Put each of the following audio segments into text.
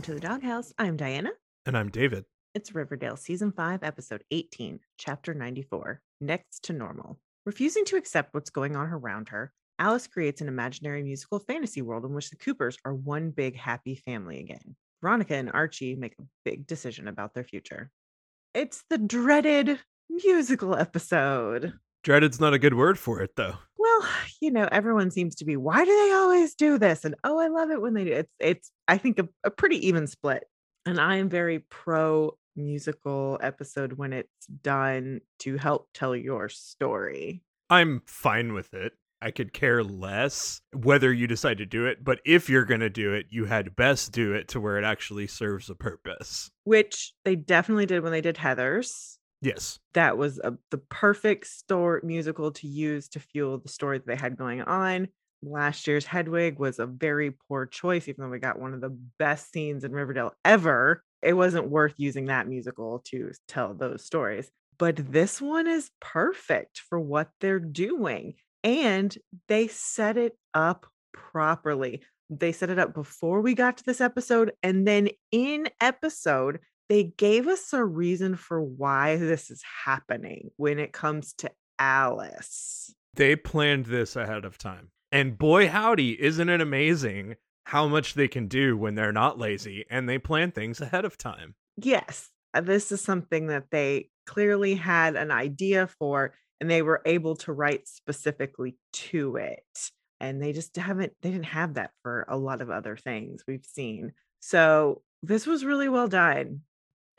Welcome to the Doghouse. I'm Diana. And I'm David. It's Riverdale Season 5, Episode 18, Chapter 94 Next to Normal. Refusing to accept what's going on around her, Alice creates an imaginary musical fantasy world in which the Coopers are one big happy family again. Veronica and Archie make a big decision about their future. It's the dreaded musical episode. Dreaded's not a good word for it, though. Well, you know, everyone seems to be, why do they always do this? And oh, I love it when they do. It's it's I think a, a pretty even split. And I am very pro musical episode when it's done to help tell your story. I'm fine with it. I could care less whether you decide to do it, but if you're going to do it, you had best do it to where it actually serves a purpose. Which they definitely did when they did Heathers. Yes. That was a, the perfect story musical to use to fuel the story that they had going on. Last year's Hedwig was a very poor choice, even though we got one of the best scenes in Riverdale ever. It wasn't worth using that musical to tell those stories. But this one is perfect for what they're doing. And they set it up properly. They set it up before we got to this episode. And then in episode, they gave us a reason for why this is happening when it comes to Alice. They planned this ahead of time. And boy, howdy, isn't it amazing how much they can do when they're not lazy and they plan things ahead of time? Yes, uh, this is something that they clearly had an idea for and they were able to write specifically to it. And they just haven't, they didn't have that for a lot of other things we've seen. So this was really well done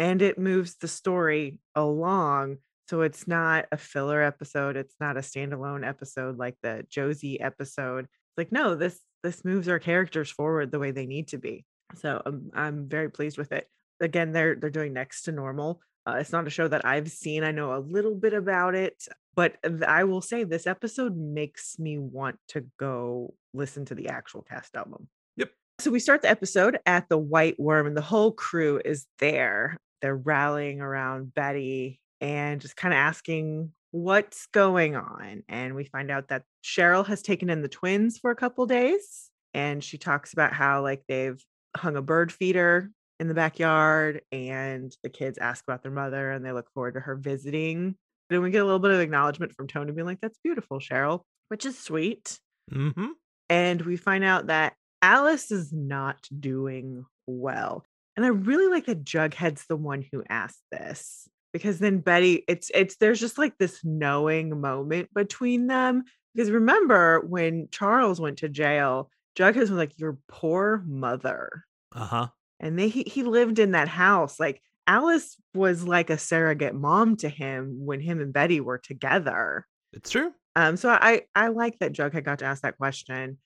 and it moves the story along so it's not a filler episode it's not a standalone episode like the josie episode it's like no this this moves our characters forward the way they need to be. So um, i'm very pleased with it. Again they're they're doing next to normal uh, it's not a show that i've seen i know a little bit about it but i will say this episode makes me want to go listen to the actual cast album. Yep. So we start the episode at the White Worm, and the whole crew is there they're rallying around Betty and just kind of asking what's going on. And we find out that Cheryl has taken in the twins for a couple days. And she talks about how, like, they've hung a bird feeder in the backyard and the kids ask about their mother and they look forward to her visiting. And we get a little bit of acknowledgement from Toni being like, that's beautiful, Cheryl, which is sweet. Mm-hmm. And we find out that Alice is not doing well. And I really like that Jughead's the one who asked this because then Betty, it's it's there's just like this knowing moment between them. Because remember when Charles went to jail, Jughead was like, Your poor mother. Uh-huh. And they he, he lived in that house. Like Alice was like a surrogate mom to him when him and Betty were together. It's true. Um, so I I like that Jughead got to ask that question.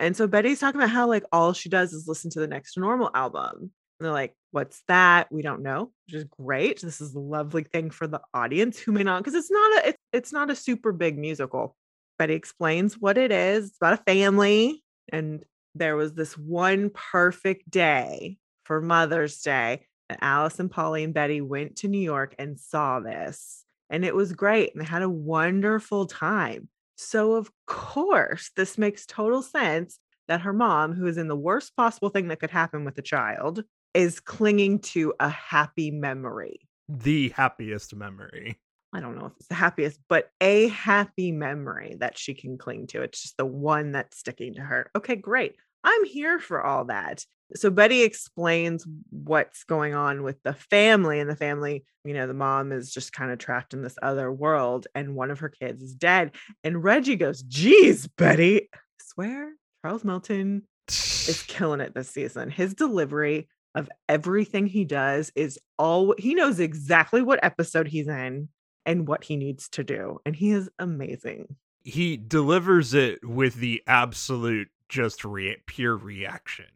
And so Betty's talking about how like all she does is listen to the next normal album. And they're like, what's that? We don't know, which is great. This is a lovely thing for the audience who may not, because it's not a it's, it's not a super big musical. Betty explains what it is. It's about a family. And there was this one perfect day for Mother's Day that Alice and Polly and Betty went to New York and saw this. And it was great. And they had a wonderful time. So, of course, this makes total sense that her mom, who is in the worst possible thing that could happen with a child, is clinging to a happy memory. The happiest memory. I don't know if it's the happiest, but a happy memory that she can cling to. It's just the one that's sticking to her. Okay, great. I'm here for all that. So Betty explains what's going on with the family, and the family, you know, the mom is just kind of trapped in this other world, and one of her kids is dead. And Reggie goes, Geez, Betty, I swear Charles Melton is killing it this season. His delivery of everything he does is all he knows exactly what episode he's in and what he needs to do. And he is amazing. He delivers it with the absolute just re- pure reaction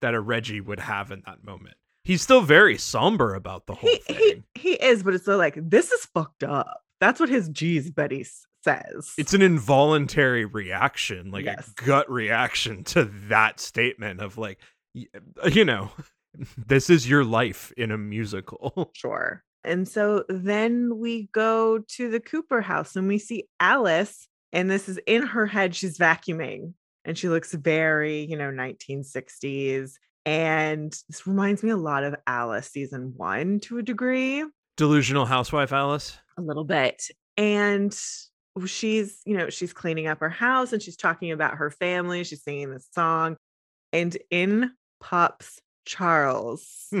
that a Reggie would have in that moment. He's still very somber about the whole he, thing. He, he is, but it's like, this is fucked up. That's what his G's Betty says. It's an involuntary reaction, like Yes. a gut reaction to that statement of like, you know, this is your life in a musical. Sure. And so then we go to the Cooper house and we see Alice, and this is in her head. She's vacuuming and she looks very, you know, 1960s. And this reminds me a lot of Alice season one to a degree, Delusional housewife Alice. a little bit. And she's, you know, she's cleaning up her house and she's talking about her family. She's singing this song. And in pops Charles.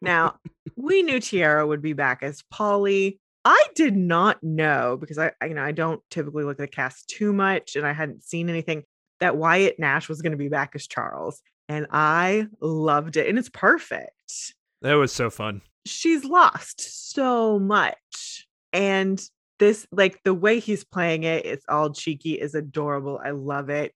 Now, we knew Tiera would be back as Polly. I did not know because I, I, you know, I don't typically look at the cast too much and I hadn't seen anything that Wyatt Nash was going to be back as Charles. And I loved it. And it's perfect. that was so fun. She's lost so much. And this, like the way he's playing it, it's all cheeky, is adorable. I love it.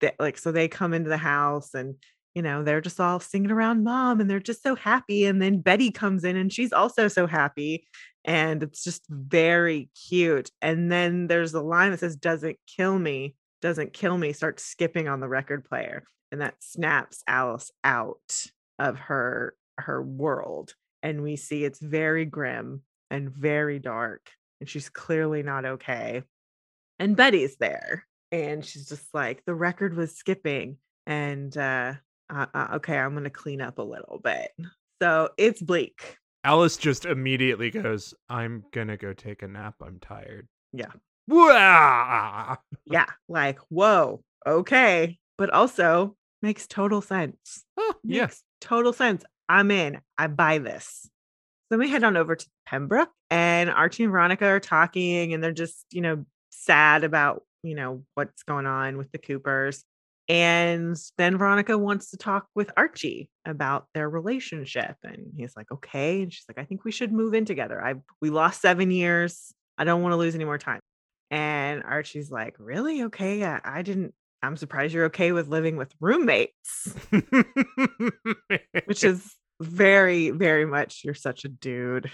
That like so they come into the house and you know, they're just all singing around mom and they're just so happy. And then Betty comes in and she's also so happy. And it's just very cute. And then there's a line that says, Doesn't kill me, doesn't kill me, starts skipping on the record player. And that snaps Alice out of her her world. And we see it's very grim and very dark. And she's clearly not okay. And Betty's there. And she's just like, the record was skipping. And uh uh, uh, okay, I'm going to clean up a little bit. So it's bleak. Alice just immediately goes, I'm gonna go take a nap. I'm tired. Yeah. Wah! Yeah. Like, whoa, okay. But also makes total sense. Oh, yeah. Makes total sense. I'm in. I buy this. Then we head on over to Pembroke and Archie and Veronica are talking and they're just, you know, sad about, you know, what's going on with the Coopers. And then Veronica wants to talk with Archie about their relationship. And he's like, okay. And she's like, I think we should move in together. I we lost seven years. I don't want to lose any more time. And Archie's like, really? Okay. I, I didn't, I'm surprised you're okay with living with roommates, which is very, very much you're such a dude.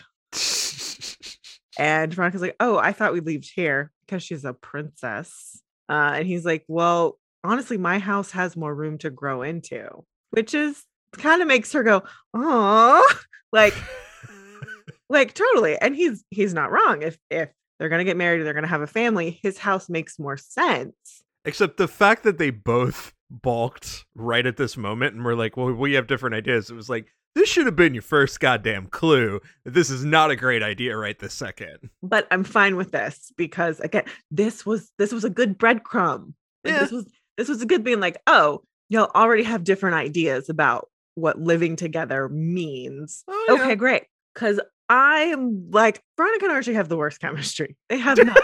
And Veronica's like, oh, I thought we lived here because she's a princess. Uh, and he's like, well, honestly, my house has more room to grow into, which is kind of makes her go, oh, like, like totally. And he's he's not wrong. If if they're gonna get married, they're gonna have a family. His house makes more sense. Except the fact that they both balked right at this moment and we're like, well, we have different ideas. It was like, this should have been your first goddamn clue that this is not a great idea right this second. But I'm fine with this because again, this was this was a good breadcrumb. Yeah. This was this was a good being like, oh, y'all already have different ideas about what living together means. Oh, yeah. Okay, great. Because I am like Veronica and Archie have the worst chemistry. They have none.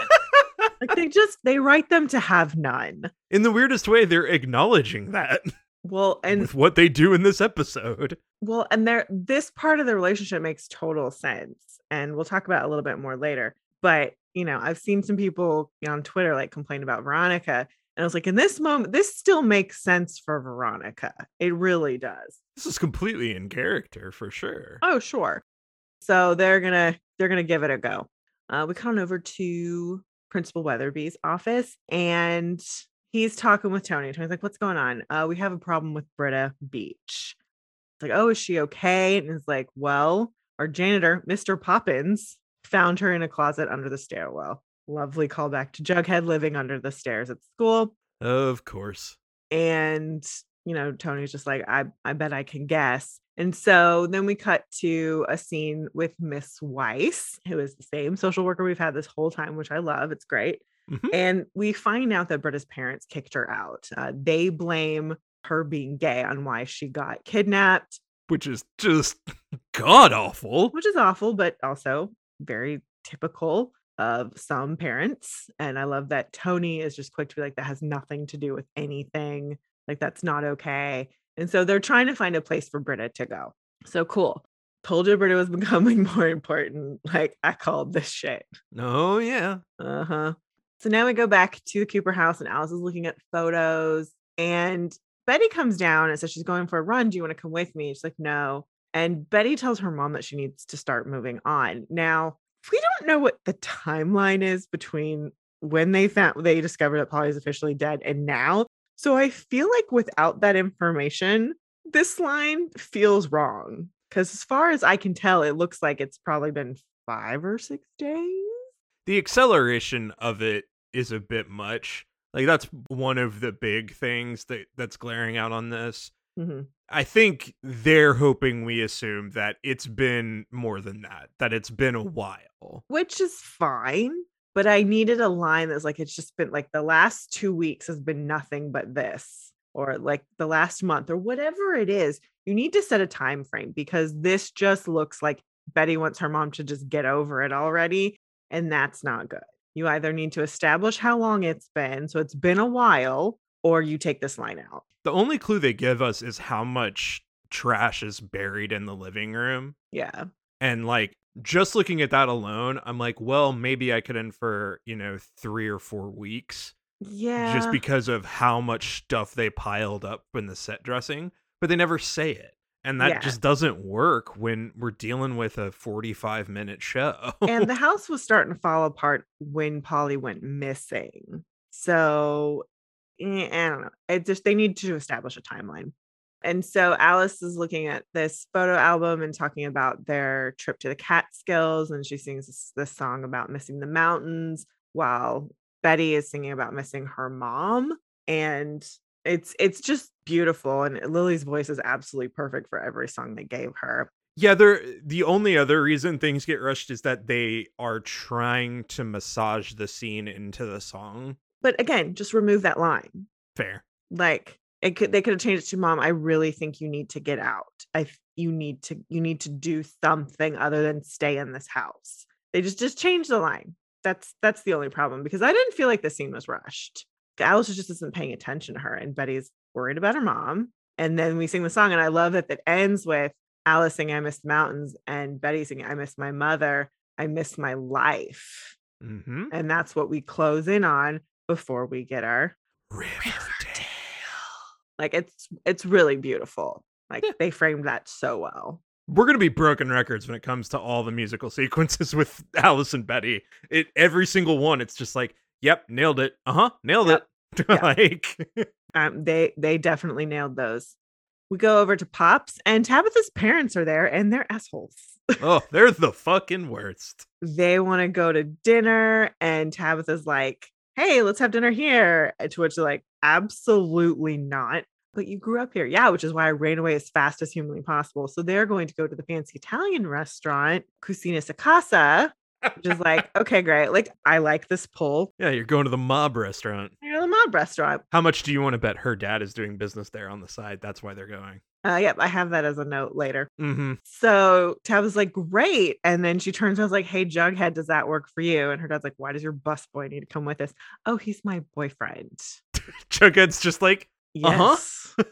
like they just they write them to have none. In the weirdest way, they're acknowledging that Well, and with what they do in this episode. well, and there this part of the relationship makes total sense. And we'll talk about it a little bit more later. But you know, I've seen some people on Twitter like complain about Veronica. And I was like, in this moment, this still makes sense for Veronica. It really does. This is completely in character for sure. Oh, sure. So they're gonna they're gonna give it a go. Uh, we come over to Principal Weatherby's office, and he's talking with Toni. Toni's like, "What's going on? Uh, we have a problem with Britta Beach." It's like, "Oh, is she okay?" And it's like, "Well, our janitor, Mister Poppins, found her in a closet under the stairwell." Lovely callback to Jughead living under the stairs at school Of course. and you know toni's just like i i bet i can guess and so then we cut to a scene with miss weiss who is the same social worker we've had this whole time which i love it's great Mhm. and we find out that britta's parents kicked her out uh, they blame her being gay on why she got kidnapped Which is just god awful. which is awful but also very typical of some parents and i love that toni is just quick to be like that has nothing to do with anything. Like that's not okay. And so they're trying to find a place for britta to go. So cool. Told you britta was becoming more important like i called this shit. Oh, yeah. uh-huh. So now we go back to the cooper house and alice is looking at photos and betty comes down and says she's going for a run. Do you want to come with me? She's like no. And betty tells her mom that she needs to start moving on. Now we don't know what the timeline is between when they found they discovered that polly is officially dead and now. So i feel like without that information this line feels wrong. Because as far as i can tell it looks like it's probably been five or six days. The acceleration of it is a bit much. Like that's one of the big things that that's glaring out on this Mhm. I think they're hoping we assume that it's been more than that, that it's been a while. Which is fine, but I needed a line that's like, it's just been like the last 2 weeks has been nothing but this, or like the last month, or whatever it is. You need to set a time frame because this just looks like Betty wants her mom to just get over it already, and that's not good. You either need to establish how long it's been, so it's been a while, or you take this line out. The only clue they give us is how much trash is buried in the living room. Yeah. And like just looking at that alone, I'm like, well, maybe I could infer, you know, three or four weeks Yeah. just because of how much stuff they piled up in the set dressing, but they never say it. And that Yeah. just doesn't work when we're dealing with a 45 minute show. and the house was starting to fall apart when Polly went missing. So eh, I don't know. It just they need to establish a timeline. And so Alice is looking at this photo album and talking about their trip to the Catskills, and she sings this, this song about missing the mountains, while Betty is singing about missing her mom. And it's it's just beautiful. And Lili's voice is absolutely perfect for every song they gave her. Yeah, they're the only other reason things get rushed is that they are trying to massage the scene into the song. But again, just remove that line. Fair. like it could they could have changed it to mom i really think you need to get out. I you need to you need to do something other than stay in this house. They just just change the line. That's that's the only problem because i didn't feel like the scene was rushed. Alice just isn't paying attention to her and betty's worried about her mom. And then we sing the song and i love that it ends with alice singing i miss the mountains and betty singing i miss my mother. I miss my life. Mm-hmm. and that's what we close in on before we get our Riverdale. like it's it's really beautiful. Like Yeah. they framed that so well. We're gonna be broken records when it comes to all the musical sequences with Alice and Betty. It every single one, it's just like, yep, nailed it. Uh-huh, nailed Yep. it. Like Um, they they definitely nailed those. We go over to Pops, and Tabitha's parents are there, and they're assholes. oh, they're the fucking worst. they want to go to dinner, and Tabitha's like, "Hey, let's have dinner here." To which they're like, "Absolutely not." But you grew up here, yeah, which is why I ran away as fast as humanly possible. So they're going to go to the fancy Italian restaurant, Cucina Sacasa, which is like, okay, great. Like, I like this pull. Yeah, you're going to the mob restaurant. You're the mob restaurant. How much do you want to bet her dad is doing business there on the side? That's why they're going. Uh, yep, I have that as a note later. Mm-hmm. So Tab was like, great. And then she turns around and was like, hey, Jughead, does that work for you? And her dad's like, why does your busboy need to come with us? Oh, he's my boyfriend. Jughead's just like, Yes. Uh-huh.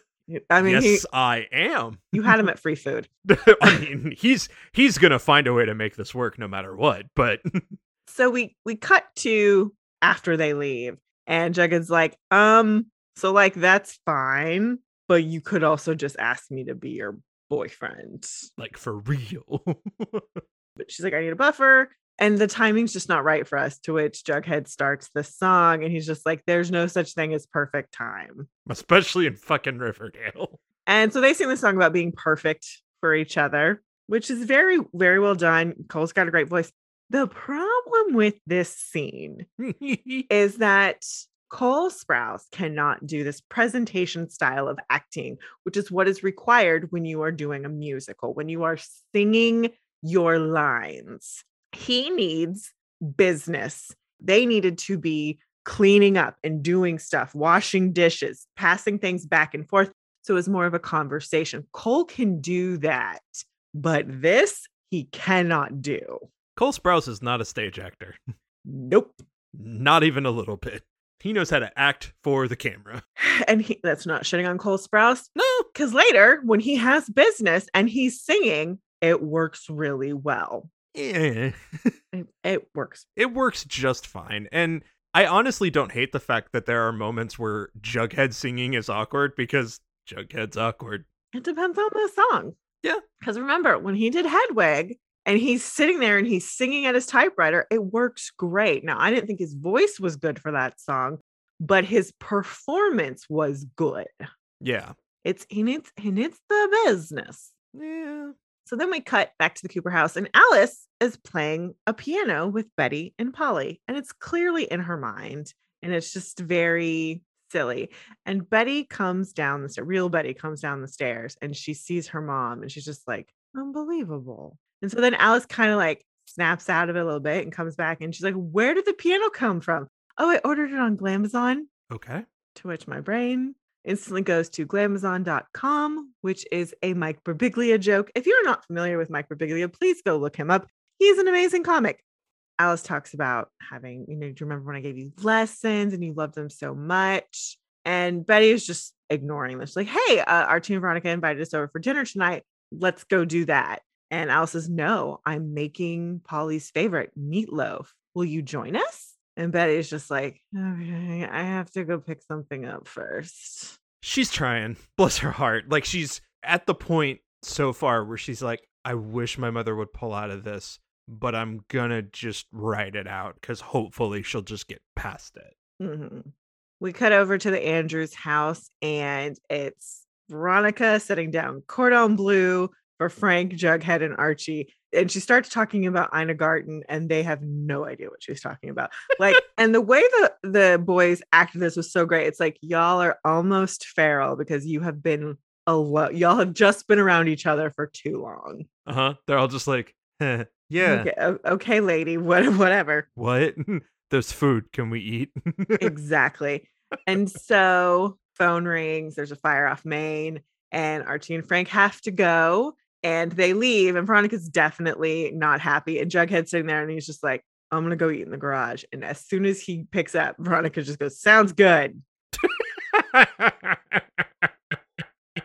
I mean, yes, he, I am. you had him at free food. I mean, he's he's gonna find a way to make this work no matter what. But So we we cut to after they leave, and Jughead's like, um, so like that's fine, but you could also just ask me to be your boyfriend. like for real. but she's like, I need a buffer. And the timing's just not right for us. To which Jughead starts the song, and he's just like, There's no such thing as perfect time. Especially in fucking Riverdale. And so they sing the song about being perfect for each other, which is very, very well done. Cole's got a great voice. The problem with this scene is that Cole Sprouse cannot do this presentation style of acting, which is what is required when you are doing a musical, when you are singing your lines. He needs business. They needed to be cleaning up and doing stuff, washing dishes, passing things back and forth. So it's more of a conversation. Cole can do that, but this he cannot do. Cole Sprouse is not a stage actor. Nope. Not even a little bit. He knows how to act for the camera. And he, that's not shitting on Cole Sprouse. No. Because later, when he has business and he's singing, it works really well. Eh. It, it works. It works just fine. And I honestly don't hate the fact that there are moments where Jughead singing is awkward because Jughead's awkward. It depends on the song. Yeah. Because remember, when he did Hedwig and he's sitting there and he's singing at his typewriter, it works great. Now, I didn't think his voice was good for that song, but his performance was good. Yeah. It's he needs he needs the business. Yeah. So then we cut back to the Cooper house, and Alice is playing a piano with Betty and Polly, and it's clearly in her mind, and it's just very silly. And Betty comes down the stairs, real Betty comes down the stairs and she sees her mom and she's just like, unbelievable. And so then Alice kind of like snaps out of it a little bit and comes back and she's like, Where did the piano come from? Oh, I ordered it on Glamazon. Okay. To which my brain instantly goes to glamazon.com, which is a Mike Birbiglia joke. If you're not familiar with Mike Birbiglia, please go look him up. He's an amazing comic. Alice talks about having, you know, do you remember when I gave you lessons and you loved them so much? And Betty is just ignoring this. Like, hey, uh, Archie and Veronica invited us over for dinner tonight. Let's go do that. And Alice says, no, I'm making Polly's favorite meatloaf. Will you join us? And Betty's just like, okay, I have to go pick something up first. She's trying, bless her heart. Like she's at the point so far where she's like, I wish my mother would pull out of this but I'm gonna just write it out because hopefully she'll just get past it. Mm-hmm. We cut over to the Andrews house and it's Veronica setting down cordon bleu for Frank, Jughead, and Archie. And she starts talking about Ina Garten, and they have no idea what she's talking about. Like, and the way the the boys acted this was so great. It's like y'all are almost feral because you have been alone. Y'all have just been around each other for too long. Uh huh. They're all just like, yeah. Okay, okay, lady. What whatever. What? There's food. Can we eat? exactly. And so phone rings, there's a fire off main, and Archie and Frank have to go and they leave. And Veronica's definitely not happy. And Jughead's sitting there and he's just like, I'm gonna go eat in the garage. And as soon as he picks up, Veronica just goes, Sounds good.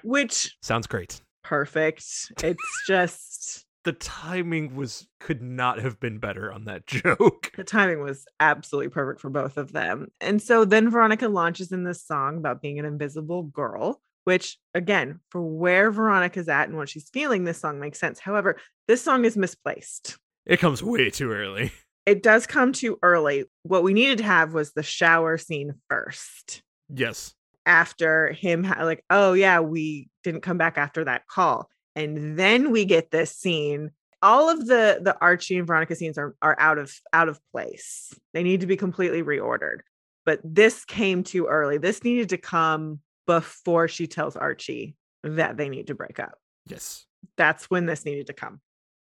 Which sounds great. Perfect. It's just the timing was could not have been better on that joke. The timing was absolutely perfect for both of them. And so then Veronica launches in this song about being an invisible girl, which again, for where Veronica's at and what she's feeling, this song makes sense. However, this song is misplaced. It comes way too early. It does come too early. What we needed to have was the shower scene first. Yes. After him, like, oh, yeah, we didn't come back after that call and then we get this scene all of the the archie and veronica scenes are, are out of out of place they need to be completely reordered but this came too early this needed to come before she tells archie that they need to break up yes that's when this needed to come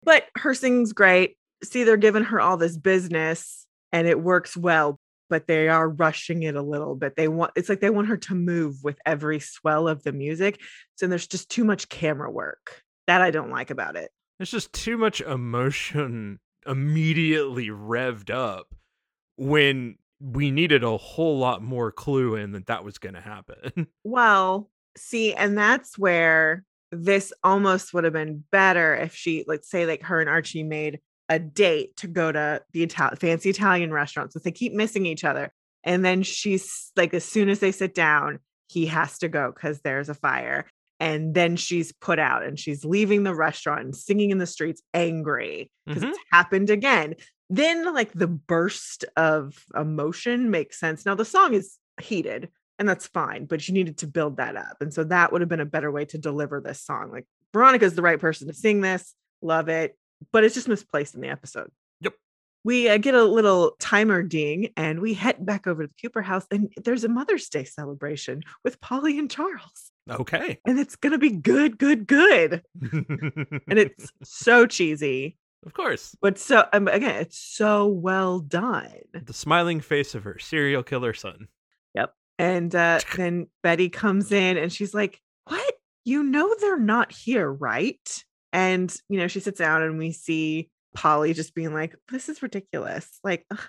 but her sing's great see they're giving her all this business and it works well but they are rushing it a little bit. They want it's like they want her to move with every swell of the music. So there's just too much camera work. That I don't like about it. There's just too much emotion immediately revved up when we needed a whole lot more clue in that that was going to happen. Well, see, and that's where this almost would have been better if she, let's say, like her and Archie made a date to go to the Ital- fancy Italian restaurant. So they keep missing each other. And then she's like, as soon as they sit down, he has to go because there's a fire. And then she's put out and she's leaving the restaurant and singing in the streets angry because mm-hmm. it's happened again. Then, like, the burst of emotion makes sense. Now, the song is heated and that's fine, but you needed to build that up. And so that would have been a better way to deliver this song. Like, Veronica's the right person to sing this. Love it but it's just misplaced in the episode. Yep. We uh, get a little timer ding and we head back over to the Cooper house, and there's a Mother's Day celebration with Polly and Charles. Okay. And it's going to be good, good, good. and it's so cheesy. Of course. But so, um, again, it's so well done. The smiling face of her serial killer son. Yep. And uh, then Betty comes in and she's like, What? You know they're not here, right? And, you know, she sits down and we see Polly just being like, this is ridiculous. Like, ugh,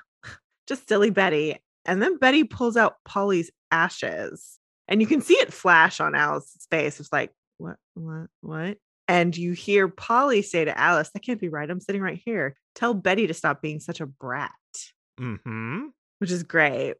just silly Betty. And then Betty pulls out Polly's ashes and you can see it flash on Alice's face. It's like, what, what, what? And you hear Polly say to Alice, that can't be right. I'm sitting right here. Tell Betty to stop being such a brat. Mm-hmm. Which is great.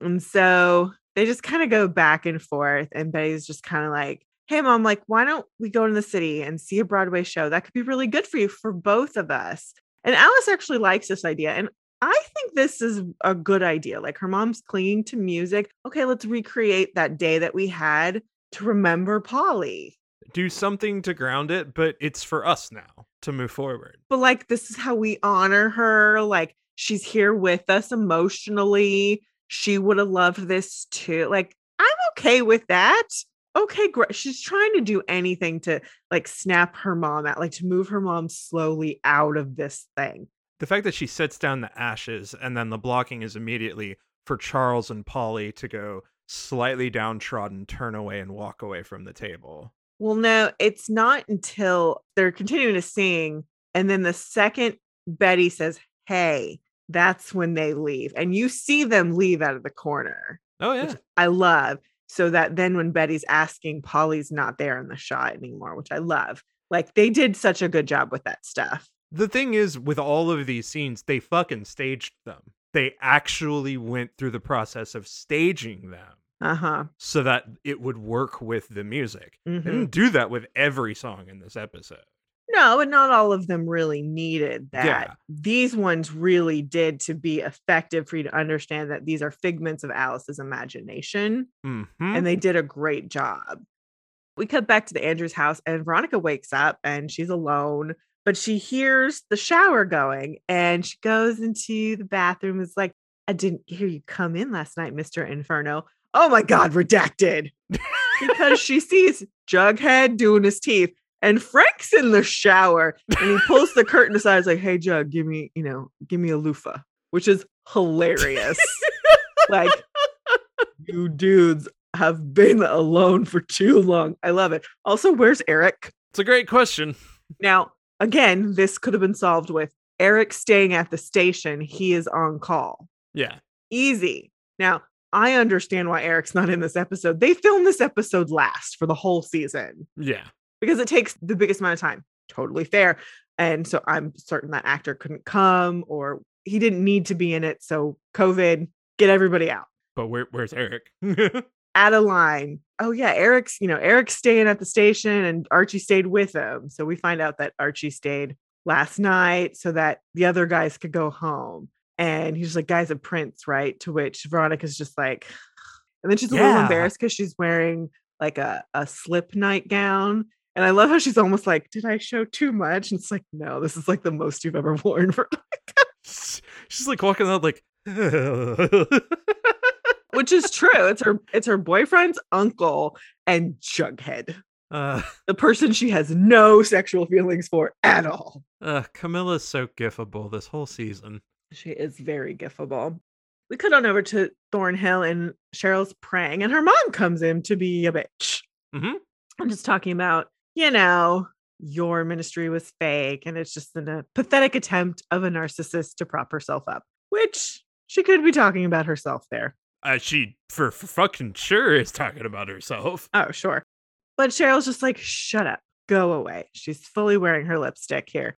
And so they just kind of go back and forth. And Betty's just kind of like, hey mom like why don't we go to the city and see a broadway show that could be really good for you for both of us and alice actually likes this idea and i think this is a good idea like her mom's clinging to music okay let's recreate that day that we had to remember polly do something to ground it but it's for us now to move forward but like this is how we honor her like she's here with us emotionally she would have loved this too like I'm okay with that. Okay, great. She's trying to do anything to like snap her mom out, like to move her mom slowly out of this thing. The fact that she sets down the ashes and then the blocking is immediately for Charles and Polly to go slightly downtrodden, turn away, and walk away from the table. Well, no, it's not until they're continuing to sing. And then the second Betty says, Hey, that's when they leave. And you see them leave out of the corner. Oh, yeah. I love. So that then when Betty's asking, Polly's not there in the shot anymore, which I love. Like they did such a good job with that stuff. The thing is, with all of these scenes, they fucking staged them. They actually went through the process of staging them Uh-huh. so that it would work with the music. Mhm. They didn't do that with every song in this episode. No, and not all of them really needed that. Yeah. These ones really did to be effective for you to understand that these are figments of Alice's imagination, hmm and they did a great job. We cut back to the Andrews house, and Veronica wakes up and she's alone, but she hears the shower going and she goes into the bathroom. Is like, I didn't hear you come in last night, Mr. Inferno. Oh my God, redacted. because she sees Jughead doing his teeth and Frank's in the shower and he pulls the curtain aside. He's like, Hey, Jug, give me, you know, give me a loofah, which is hilarious. like, you dudes have been alone for too long. I love it. Also, where's Eric? It's a great question. Now, again, this could have been solved with Eric staying at the station. He is on call. Yeah. Easy. Now, I understand why Eric's not in this episode. They filmed this episode last for the whole season Yeah. because it takes the biggest amount of time. Totally fair. And so I'm certain that actor couldn't come or he didn't need to be in it. So, COVID, get everybody out. But where, where's Eric? Add a line. Oh, yeah. Eric's, you know, Eric's staying at the station and Archie stayed with him. So we find out that Archie stayed last night so that the other guys could go home. And he's like, guys, a prince, right? To which Veronica's just like, and then she's a little embarrassed because she's wearing like a, a slip nightgown. And I love how she's almost like, did I show too much? And it's like, no, this is like the most you've ever worn. For, She's like walking out like which is true. It's her, it's her boyfriend's uncle and Jughead, uh, the person she has no sexual feelings for at all. uh Camila's so gifable this whole season. She is very gifable. We cut on over to Thornhill and Cheryl's praying, and her mom comes in to be a bitch. Mhm. I'm just talking about, you know, your ministry was fake, and it's just in a pathetic attempt of a narcissist to prop herself up, which she could be talking about herself there. Uh, she for, for fucking sure is talking about herself. Oh, sure. But Cheryl's just like, shut up, go away. She's fully wearing her lipstick here.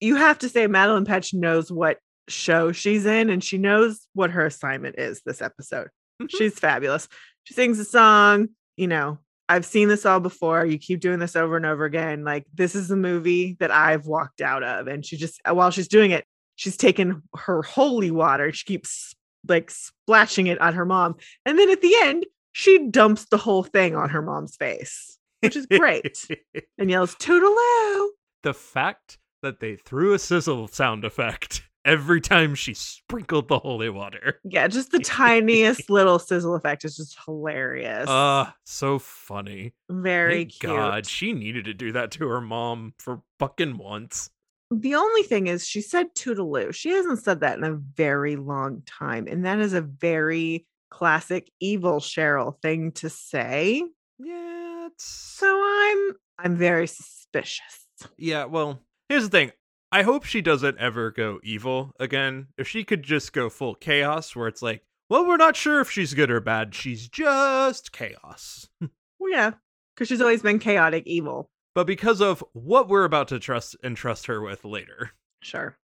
You have to say Madelaine Petsch knows what show she's in and she knows what her assignment is this episode. Mhm. She's fabulous. She sings a song, you know, I've seen this all before. You keep doing this over and over again. Like, this is a movie that I've walked out of. And she just, while she's doing it, she's taken her holy water. She keeps like splashing it on her mom. And then at the end, she dumps the whole thing on her mom's face, which is great, and yells, Toodaloo. the fact that they threw a sizzle sound effect every time she sprinkled the holy water. Yeah, just the tiniest little sizzle effect is just hilarious. Uh, so funny. Very Thank cute. God, she needed to do that to her mom for fucking once. The only thing is, she said toodaloo. She hasn't said that in a very long time. And that is a very classic evil Cheryl thing to say. Yeah, it's So I'm I'm very suspicious. Yeah, well, here's the thing. I hope she doesn't ever go evil again. If she could just go full chaos, where it's like, well, we're not sure if she's good or bad. She's just chaos. Well, yeah, because she's always been chaotic evil. But because of what we're about to trust and trust her with later. Sure.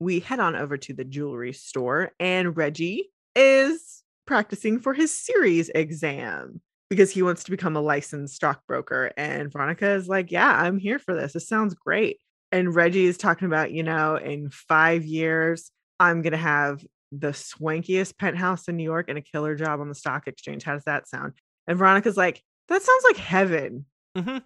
We head on over to the jewelry store, and Reggie is practicing for his series exam because he wants to become a licensed stockbroker. And Veronica is like, Yeah, I'm here for this. This sounds great. And Reggie is talking about, you know, in five years, I'm going to have the swankiest penthouse in New York and a killer job on the stock exchange. How does that sound? And Veronica's like, That sounds like heaven. hmm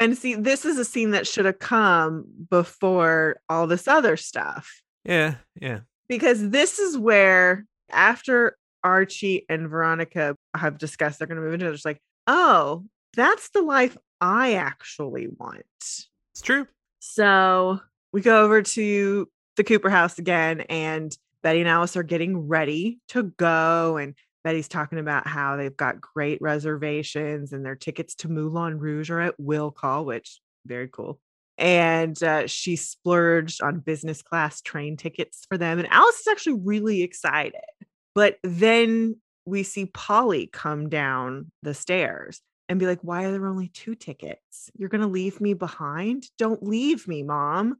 And see, this is a scene that should have come before all this other stuff Yeah, yeah. because this is where after Archie and Veronica have discussed they're going to move into, it, it's like, oh, that's the life I actually want. It's true. So we go over to the Cooper house again, and Betty and Alice are getting ready to go. And Betty's talking about how they've got great reservations and their tickets to Moulin Rouge are at will call, which very cool. And uh, she splurged on business class train tickets for them. And Alice is actually really excited. But then we see Polly come down the stairs and be like, Why are there only two tickets? You're going to leave me behind? Don't leave me, mom.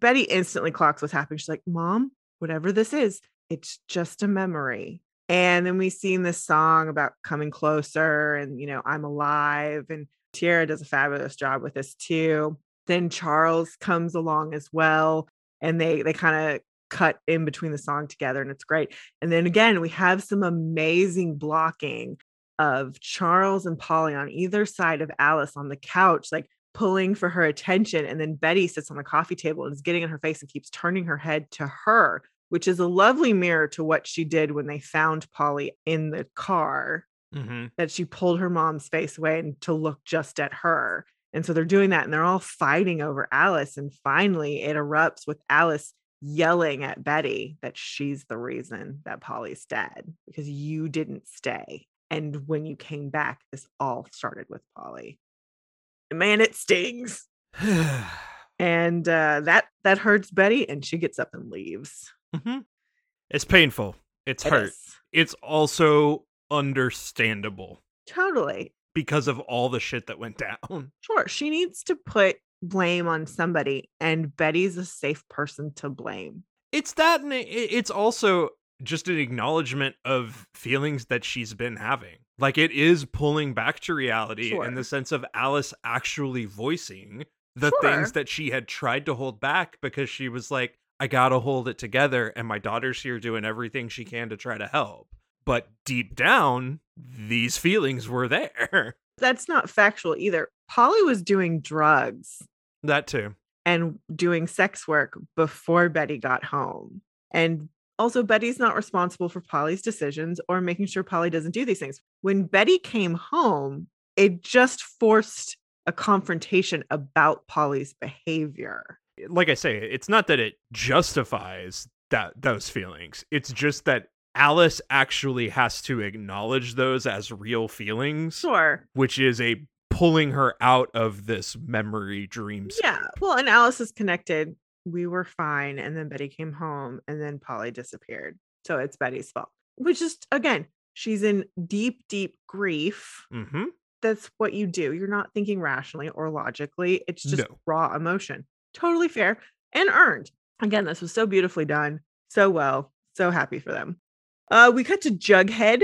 Betty instantly clocks what's happening. She's like, Mom, whatever this is, it's just a memory. And then we sing this song about coming closer and, you know, I'm alive. And Tiera does a fabulous job with this too. Then Charles comes along as well. And they they kind of cut in between the song together and it's great. And then again, we have some amazing blocking of Charles and Polly on either side of Alice on the couch, like pulling for her attention. And then Betty sits on the coffee table and is getting in her face and keeps turning her head to her, which is a lovely mirror to what she did when they found Polly in the car. Mm-hmm. That she pulled her mom's face away and to look just at her. And so they're doing that and they're all fighting over Alice. And finally, it erupts with Alice yelling at Betty that she's the reason that Polly's dead because you didn't stay. And when you came back, this all started with Polly. And man, it stings. And uh, that that hurts Betty, and she gets up and leaves. hmm It's painful. It's It hurt. is. It's also understandable Totally. because of all the shit that went down. Sure. She needs to put blame on somebody, and Betty's a safe person to blame. It's that, and it's also just an acknowledgement of feelings that she's been having. Like it is pulling back to reality Sure. in the sense of Alice actually voicing the Sure. things that she had tried to hold back because she was like, I gotta hold it together, and my daughter's here doing everything she can to try to help. But deep down, these feelings were there. That's not factual either. Polly was doing drugs that too. and doing sex work before Betty got home. And also, Betty's not responsible for Polly's decisions or making sure Polly doesn't do these things. When Betty came home, it just forced a confrontation about Polly's behavior. Eh, like I say, it's not that it justifies that those feelings. It's just that Alice actually has to acknowledge those as real feelings, Sure. which is a pulling her out of this memory dream. Yeah. Well, and Alice is connected. We were fine. And then Betty came home and then Polly disappeared. So it's Betty's fault, which is, again, she's in deep, deep grief. Mhm. That's what you do. You're not thinking rationally or logically. It's just No. raw emotion. Totally fair and earned. Again, this was so beautifully done. So well. So happy for them. Uh, we cut to Jughead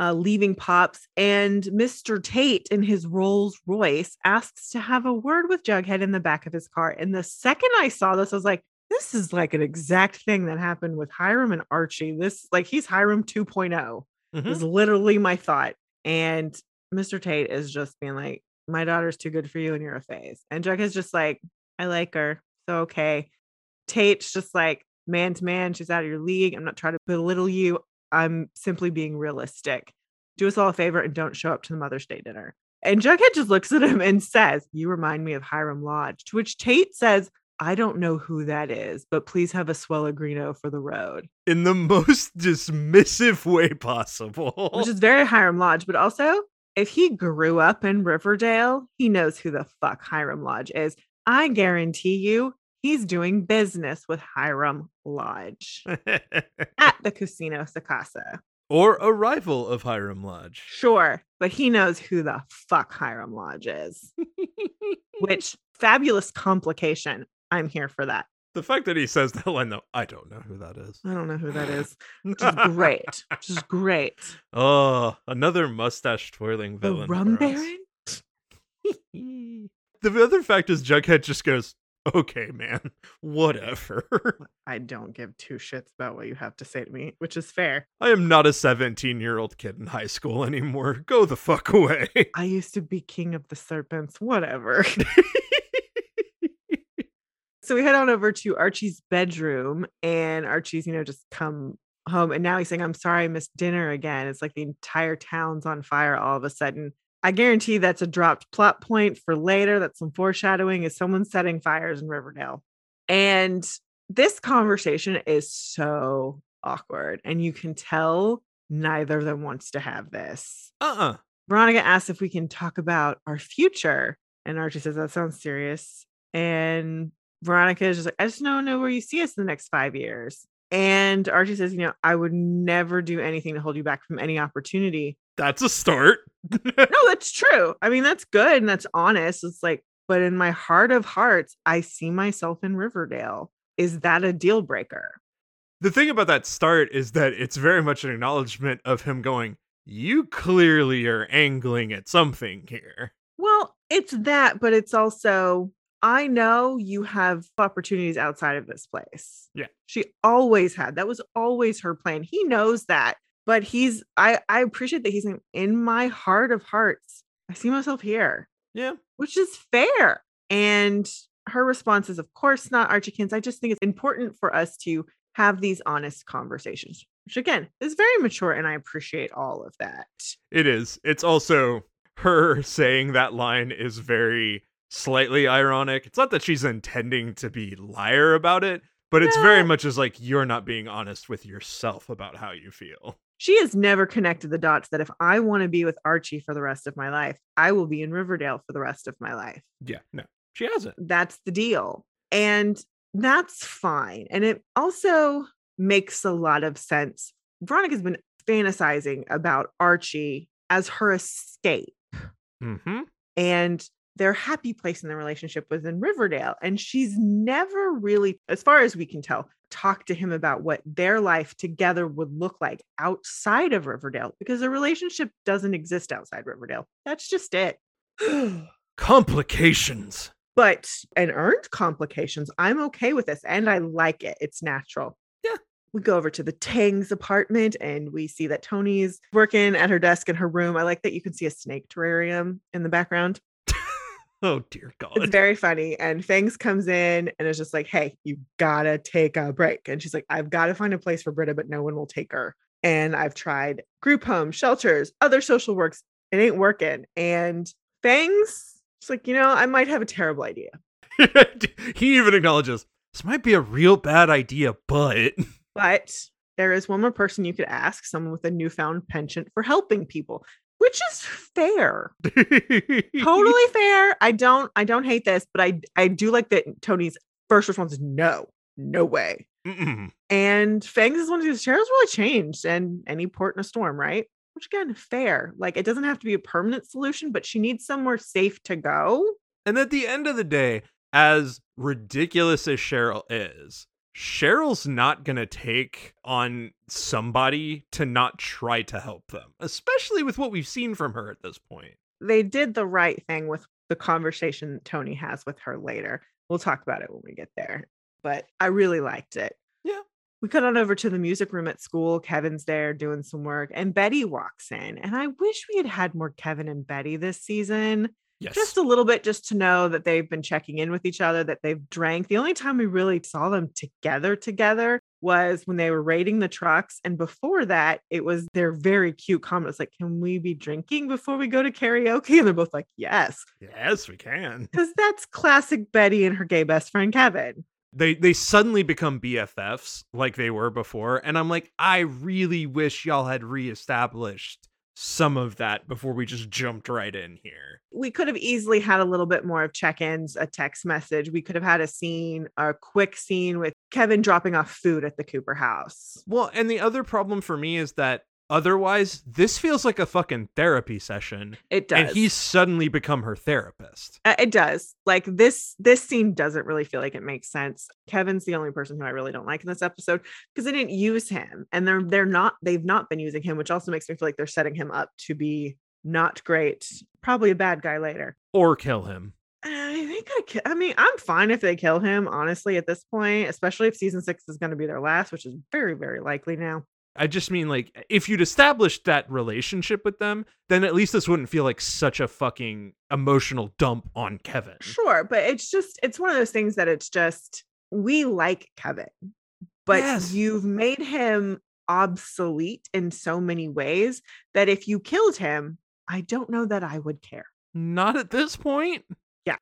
uh, leaving Pops, and Mr. Tate in his Rolls Royce asks to have a word with Jughead in the back of his car. And the second I saw this, I was like, this is like an exact thing that happened with Hiram and Archie. This, like, he's Hiram 2.0 Mhm. was literally my thought. And Mr. Tate is just being like, My daughter's too good for you and you're a phase. And Jughead's just like, I like her. So okay. Tate's just like, man to man, she's out of your league. I'm not trying to belittle you. I'm simply being realistic. Do us all a favor and don't show up to the Mother's Day dinner. And Jughead just looks at him and says, You remind me of Hiram Lodge. To which Tate says, I don't know who that is, but please have a Swellegrino for the road. In the most dismissive way possible. which is very Hiram Lodge. But also, if he grew up in Riverdale, he knows who the fuck Hiram Lodge is. I guarantee you, he's doing business with Hiram Lodge at the Casino Sacasa. or a rival of Hiram Lodge. Sure, but he knows who the fuck Hiram Lodge is. Which fabulous complication. I'm here for that. The fact that he says that line though, I don't know who that is. I don't know who that is. Which is great. Which is great. Oh, another mustache twirling villain. The. Rum. Baron? the other fact is Jughead just goes, "Okay, man, whatever. I don't give two shits about what you have to say to me, which is fair. I am not a 17-year-old kid in high school anymore. Go the fuck away." I used to be king of the serpents, whatever. so we head on over to Archie's bedroom, and Archie's, you know, just come home and now he's saying, I'm sorry I missed dinner again. It's like the entire town's on fire all of a sudden. I guarantee that's a dropped plot point for later. That's some foreshadowing is someone setting fires in Riverdale. And this conversation is so awkward. And you can tell neither of them wants to have this. Uh-uh. Veronica asks if we can talk about our future. And Archie says, That sounds serious. And Veronica is just like, I just don't know where you see us in the next five years. And Archie says, You know, I would never do anything to hold you back from any opportunity. That's a start. no, that's true. I mean, that's good and that's honest. It's like, but in my heart of hearts, I see myself in Riverdale. Is that a deal breaker? The thing about that start is that it's very much an acknowledgement of him going, You clearly are angling at something here. Well, it's that, but it's also, I know you have opportunities outside of this place. Yeah. She always had. That was always her plan. He knows that but he's I I appreciate that he's in, in my heart of hearts. I see myself here. Yeah. Which is fair. And her response is, of course not, Archiekins. I just think it's important for us to have these honest conversations, which again is very mature, and I appreciate all of that. It is. It's also her saying that line is very slightly ironic. It's not that she's intending to be liar about it, but it's very much as like you're not being honest with yourself about how you feel she has never connected the dots that if I want to be with Archie for the rest of my life, I will be in Riverdale for the rest of my life. Yeah, no, she hasn't. That's the deal. And that's fine. And it also makes a lot of sense. Veronica's been fantasizing about Archie as her escape. Mm-hmm. And their happy place in the relationship was in Riverdale. And she's never really, as far as we can tell, talked to him about what their life together would look like outside of Riverdale because the relationship doesn't exist outside Riverdale. That's just it. complications. But and earned complications. I'm okay with this and I like it. It's natural. Yeah. We go over to the Tang's apartment and we see that Toni's working at her desk in her room. I like that you can see a snake terrarium in the background. Oh dear God. It's very funny. And Fangs comes in and is just like, hey, you gotta take a break. And she's like, I've got to find a place for Britta, but no one will take her. And I've tried group homes, shelters, other social works. It ain't working. And Fangs, she's like, you know, I might have a terrible idea. he even acknowledges this might be a real bad idea, but but there is one more person you could ask, someone with a newfound penchant for helping people which is fair. Totally fair. I don't i don't hate this but i i do like that toni's first response is no no way. Mm-mm. and fangs is one of these Cheryl's really changed and any port in a storm right? Which again fair. Like it doesn't have to be a permanent solution but she needs somewhere safe to go. And at the end of the day as ridiculous as cheryl is Cheryl's not going to take on somebody to not try to help them, especially with what we've seen from her at this point. They did the right thing with the conversation Toni has with her later. We'll talk about it when we get there. But I really liked it. Yeah. We cut on over to the music room at school. Kevin's there doing some work, and Betty walks in. And I wish we had had more Kevin and Betty this season. Yes. Just a little bit, just to know that they've been checking in with each other, that they've drank. The only time we really saw them together together was when they were raiding the trucks. And before that, it was their very cute comments like, Can we be drinking before we go to karaoke? And they're both like, Yes. Yes, we can. Because that's classic Betty and her gay best friend Kevin. They they suddenly become BFFs like they were before. And I'm like, I really wish y'all had reestablished some of that before we just jumped right in here. We could have easily had a little bit more of check ins, a text message. We could have had a scene, a quick scene with Kevin dropping off food at the Cooper house. Well, and the other problem for me is that Otherwise, this feels like a fucking therapy session. It does. And he's suddenly become her therapist. Uh, it does. Like this this scene doesn't really feel like it makes sense. Kevin's the only person who I really don't like in this episode because they didn't use him and they're they're not they've not been using him, which also makes me feel like they're setting him up to be not great, probably a bad guy later. Or kill him. I think I, I mean, I'm fine if they kill him, honestly, at this point, especially if season six is going to be their last, which is very, very likely now. I just mean like if you'd established that relationship with them, then at least this wouldn't feel like such a fucking emotional dump on Kevin. Sure, but it's just it's one of those things that it's just we like Kevin, but Yes. you've made him obsolete in so many ways that if you killed him, I don't know that I would care. Not at this point. Yeah.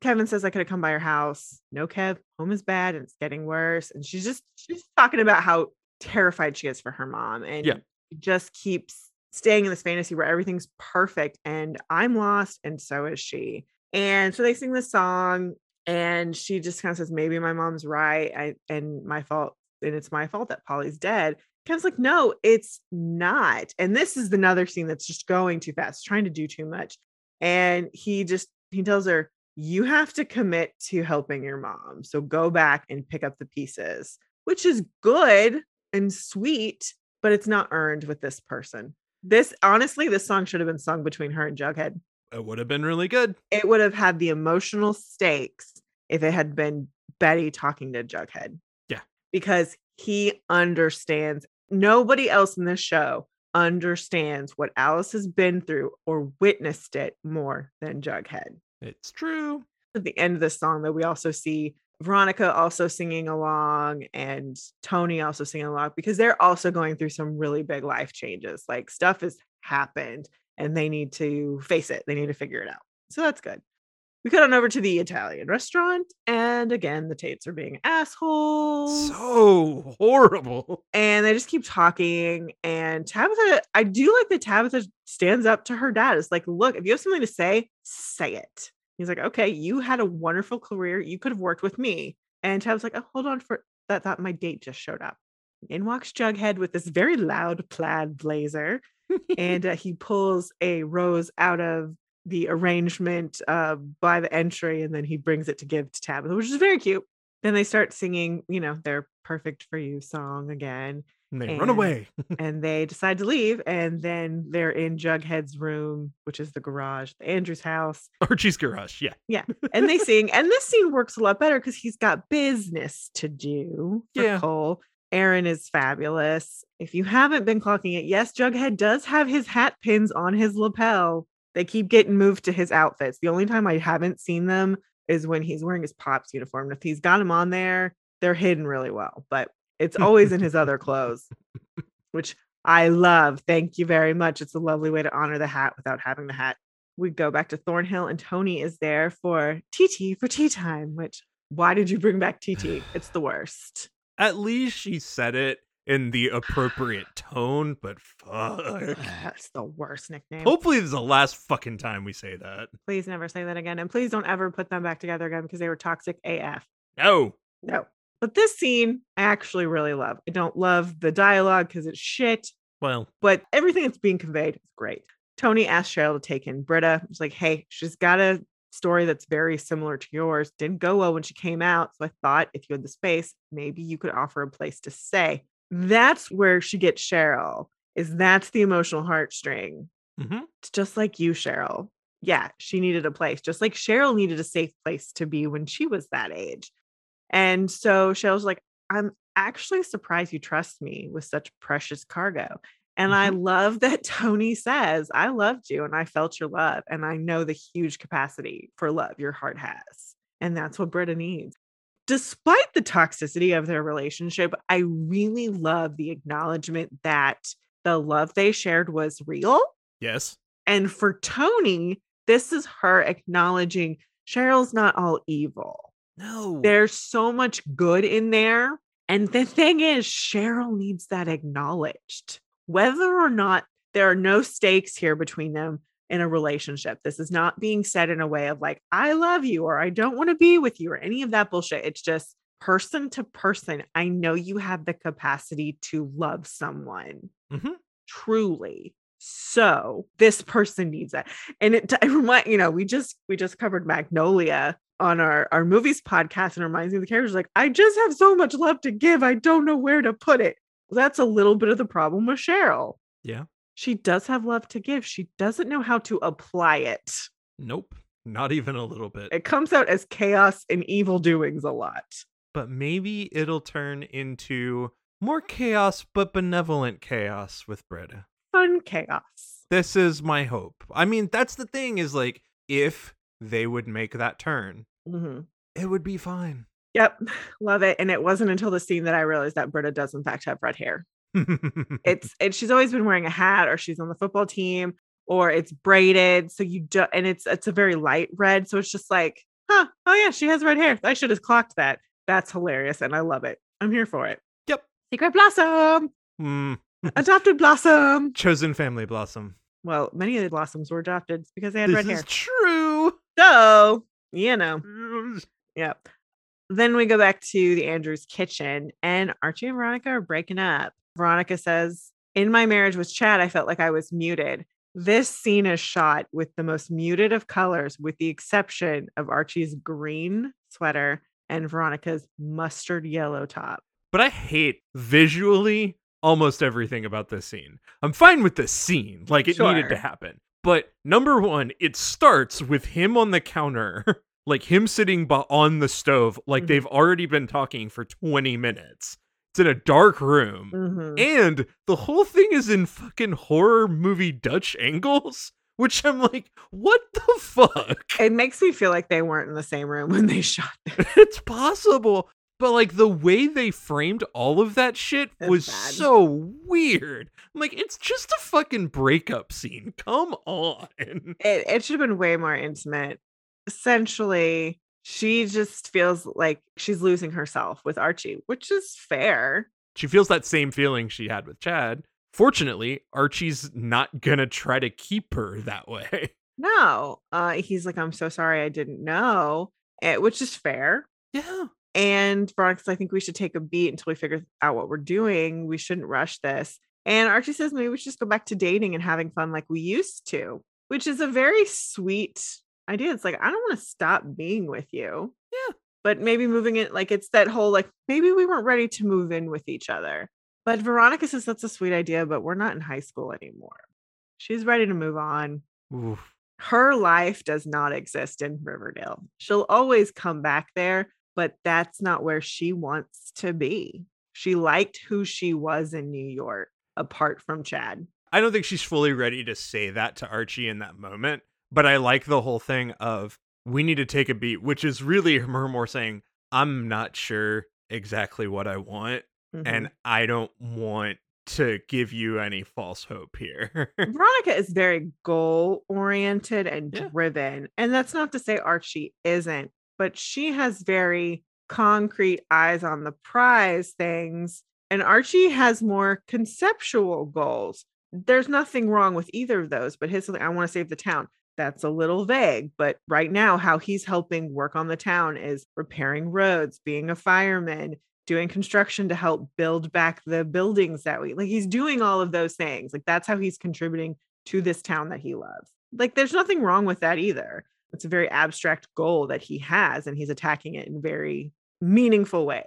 Kevin says I could have come by her house. No, Kev, home is bad and it's getting worse. And she's just she's talking about how terrified she is for her mom. And Yeah. just keeps staying in this fantasy where everything's perfect and I'm lost and so is she. And so they sing this song and she just kind of says, Maybe my mom's right. I and my fault, and it's my fault that Polly's dead. Kevin's like, no, it's not. And this is another scene that's just going too fast, trying to do too much. And he just he tells her, you have to commit to helping your mom. So go back and pick up the pieces, which is good and sweet, but it's not earned with this person. This honestly, this song should have been sung between her and Jughead. It would have been really good. It would have had the emotional stakes if it had been Betty talking to Jughead. Yeah. Because he understands. Nobody else in this show understands what Alice has been through or witnessed it more than Jughead It's true. at the end of the song though we also see veronica also singing along and toni also singing along because they're also going through some really big life changes like stuff has happened and they need to face it they need to figure it out so that's good we cut on over to the italian restaurant and again the tates are being assholes So horrible. and they just keep talking. And Tabitha, I do like that Tabitha stands up to her dad. It's like, look, if you have something to say, say it. He's like, okay, you had a wonderful career. You could have worked with me. And Tabitha's like, oh, hold on for that. Thought my date just showed up. In walks Jughead with this very loud plaid blazer, and uh, he pulls a rose out of the arrangement uh, by the entry, and then he brings it to give to Tabitha, which is very cute. Then they start singing, you know, their "Perfect for You" song again, And they run away. and they decide to leave. And then they're in Jughead's room, which is the garage, the Andrews house, Archie's garage. Yeah. Yeah. And they sing. And this scene works a lot better because he's got business to do for Yeah. Cole. Erinn is fabulous. If you haven't been clocking it, yes, Jughead does have his hat pins on his lapel. They keep getting moved to his outfits. The only time I haven't seen them is when he's wearing his Pops uniform. If he's got them on there, they're hidden really well, but it's always in his other clothes, which I love. Thank you very much. It's a lovely way to honor the hat without having the hat. We go back to Thornhill, and Toni is there for TT for tea time. Which, why did you bring back TT? It's the worst. At least she said it in the appropriate tone, but fuck. That's the worst nickname. Hopefully, this is the last fucking time we say that. Please never say that again. And please don't ever put them back together again because they were toxic AF. No. No. But this scene, I actually really love. I don't love the dialogue because it's shit, Well, but everything that's being conveyed is great. Toni asked Cheryl to take in Britta. She's like, hey, she's got a story that's very similar to yours. Didn't go well when she came out. So I thought if you had the space, maybe you could offer a place to stay. That's where she gets Cheryl, is that's the emotional heartstring. mhm. It's just like you, Cheryl. Yeah, she needed a place, just like Cheryl needed a safe place to be when she was that age. And so Cheryl's like, I'm actually surprised you trust me with such precious cargo. And I mm-hmm. love that Toni says, I loved you and I felt your love. And I know the huge capacity for love your heart has. And that's what Britta needs. Despite the toxicity of their relationship, I really love the acknowledgement that the love they shared was real. yes. And for Toni, this is her acknowledging Cheryl's not all evil. No. There's so much good in there. And the thing is, Cheryl needs that acknowledged. Whether or not there are no stakes here between them in a relationship, this is not being said in a way of like, I love you or I don't want to be with you or any of that bullshit. It's just person to person. I know you have the capacity to love someone Mhm. truly. So this person needs that. And it, I remind, you know, we just, we just covered Magnolia on our, our movies podcast and reminds me of the characters like, I just have so much love to give. I don't know where to put it. That's a little bit of the problem with Cheryl. Yeah. She does have love to give. She doesn't know how to apply it. Nope. Not even a little bit. It comes out as chaos and evil doings a lot. but maybe it'll turn into more chaos, but benevolent chaos with Britta. Fun chaos. This is my hope. I mean, that's the thing is like, if they would make that turn, Mhm. it would be fine. Yep. Love it. And it wasn't until the scene that I realized that Britta does, in fact, have red hair. It's and she's always been wearing a hat or she's on the football team or it's braided. So you don't. and it's it's a very light red. So it's just like, huh, oh yeah, she has red hair. I should have clocked that. That's hilarious and I love it. I'm here for it. Yep. Secret Blossom. Mm, Adopted Blossom. chosen family blossom. Well, many of the blossoms were adopted because they had This red is hair. true. So, you know, mm. yeah. Then we go back to the Andrews kitchen, and Archie and Veronica are breaking up. Veronica says, In my marriage with Chad, I felt like I was muted. This scene is shot with the most muted of colors, with the exception of Archie's green sweater and Veronica's mustard yellow top. But I hate visually almost everything about this scene. I'm fine with the scene, like it needed to happen. But number one, it starts with him on the counter, like him sitting on the stove, like Mhm. they've already been talking for 20 minutes. It's in a dark room. Mhm. And the whole thing is in fucking horror movie Dutch angles, which I'm like, what the fuck? It makes me feel like they weren't in the same room when they shot this. it's possible. But like the way they framed all of that shit It's was bad. so weird. I'm like, it's just a fucking breakup scene. Come on. it, it should have been way more intimate. Essentially, she just feels like she's losing herself with Archie, which is fair. She feels that same feeling she had with Chad. Fortunately, Archie's not gonna try to keep her that way. No, uh, he's like, I'm so sorry, I didn't know, eh, which is fair. Yeah. And Veronica's, I think we should take a beat until we figure out what we're doing. We shouldn't rush this. And Archie says maybe we should just go back to dating and having fun like we used to, which is a very sweet idea. It's like, I don't want to stop being with you. Yeah. But maybe moving it, like it's that whole, like, maybe we weren't ready to move in with each other. But Veronica says that's a sweet idea, but we're not in high school anymore. She's ready to move on Oof. her life does not exist in Riverdale. She'll always come back there, but that's not where she wants to be. She liked who she was in New York apart from Chad. I don't think she's fully ready to say that to Archie in that moment, but I like the whole thing of we need to take a beat, which is really her more saying, I'm not sure exactly what I want, Mhm. and I don't want to give you any false hope here. Veronica is very goal oriented and Yeah. driven. And that's not to say Archie isn't, but she has very concrete eyes on the prize things. And Archie has more conceptual goals. There's nothing wrong with either of those, but his, I want to save the town. That's a little vague, but right now, how he's helping work on the town is repairing roads, being a fireman, doing construction to help build back the buildings that we like. He's doing all of those things. Like, that's how he's contributing to this town that he loves. Like, there's nothing wrong with that either. It's a very abstract goal that he has, and he's attacking it in very meaningful ways.